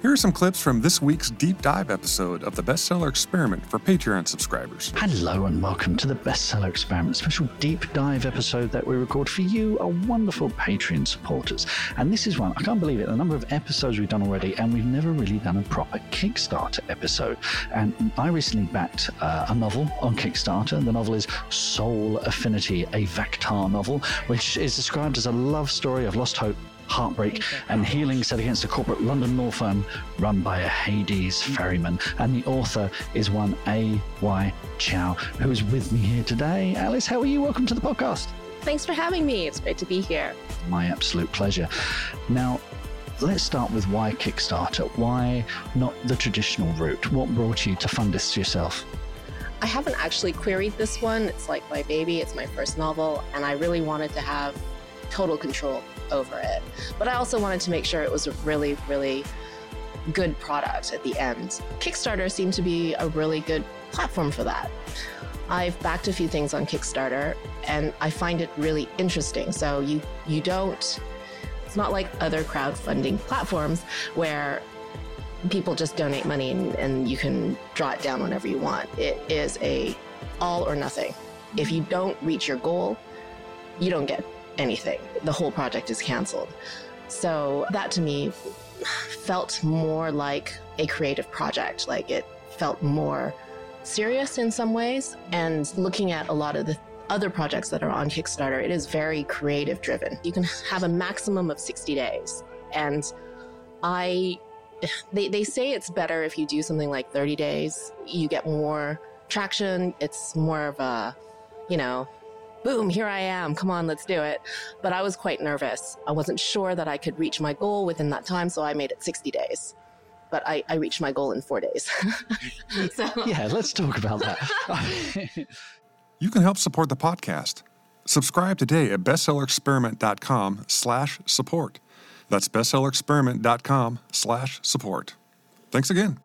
Here are some clips from this week's deep dive episode of the Bestseller Experiment for Patreon subscribers. Hello and welcome to the Bestseller Experiment special deep dive episode that we record for you, our wonderful Patreon supporters. And this is one, I can't believe it, the number of episodes we've done already, and we've never really done a proper Kickstarter episode. And I recently backed uh, a novel on Kickstarter. The novel is Soul Affinity, a Vaktar novel, which is described as a love story of lost hope heartbreak, and healing set against a corporate London law firm run by a Hades ferryman. And the author is one A.Y. Chao, who is with me here today. Alice, how are you? Welcome to the podcast. Thanks for having me. It's great to be here. My absolute pleasure. Now, let's start with why Kickstarter? Why not the traditional route? What brought you to fund this yourself? I haven't actually queried this one. It's like my baby, it's my first novel, and I really wanted to have total control over it. But I also wanted to make sure it was a really, really good product at the end. Kickstarter seemed to be a really good platform for that. I've backed a few things on Kickstarter and I find it really interesting. So you you don't it's not like other crowdfunding platforms where people just donate money and, and you can draw it down whenever you want. It is a all or nothing. If you don't reach your goal, you don't get anything. The whole project is canceled. So that to me felt more like a creative project. Like it felt more serious in some ways. And looking at a lot of the other projects that are on Kickstarter, it is very creative driven. You can have a maximum of 60 days. And I, they, they say it's better if you do something like 30 days, you get more traction. It's more of a, you know, boom, here I am. Come on, let's do it. But I was quite nervous. I wasn't sure that I could reach my goal within that time, so I made it 60 days. But I, I reached my goal in four days. so. Yeah, let's talk about that. you can help support the podcast. Subscribe today at bestsellerexperiment.com slash support. That's bestsellerexperiment.com slash support. Thanks again.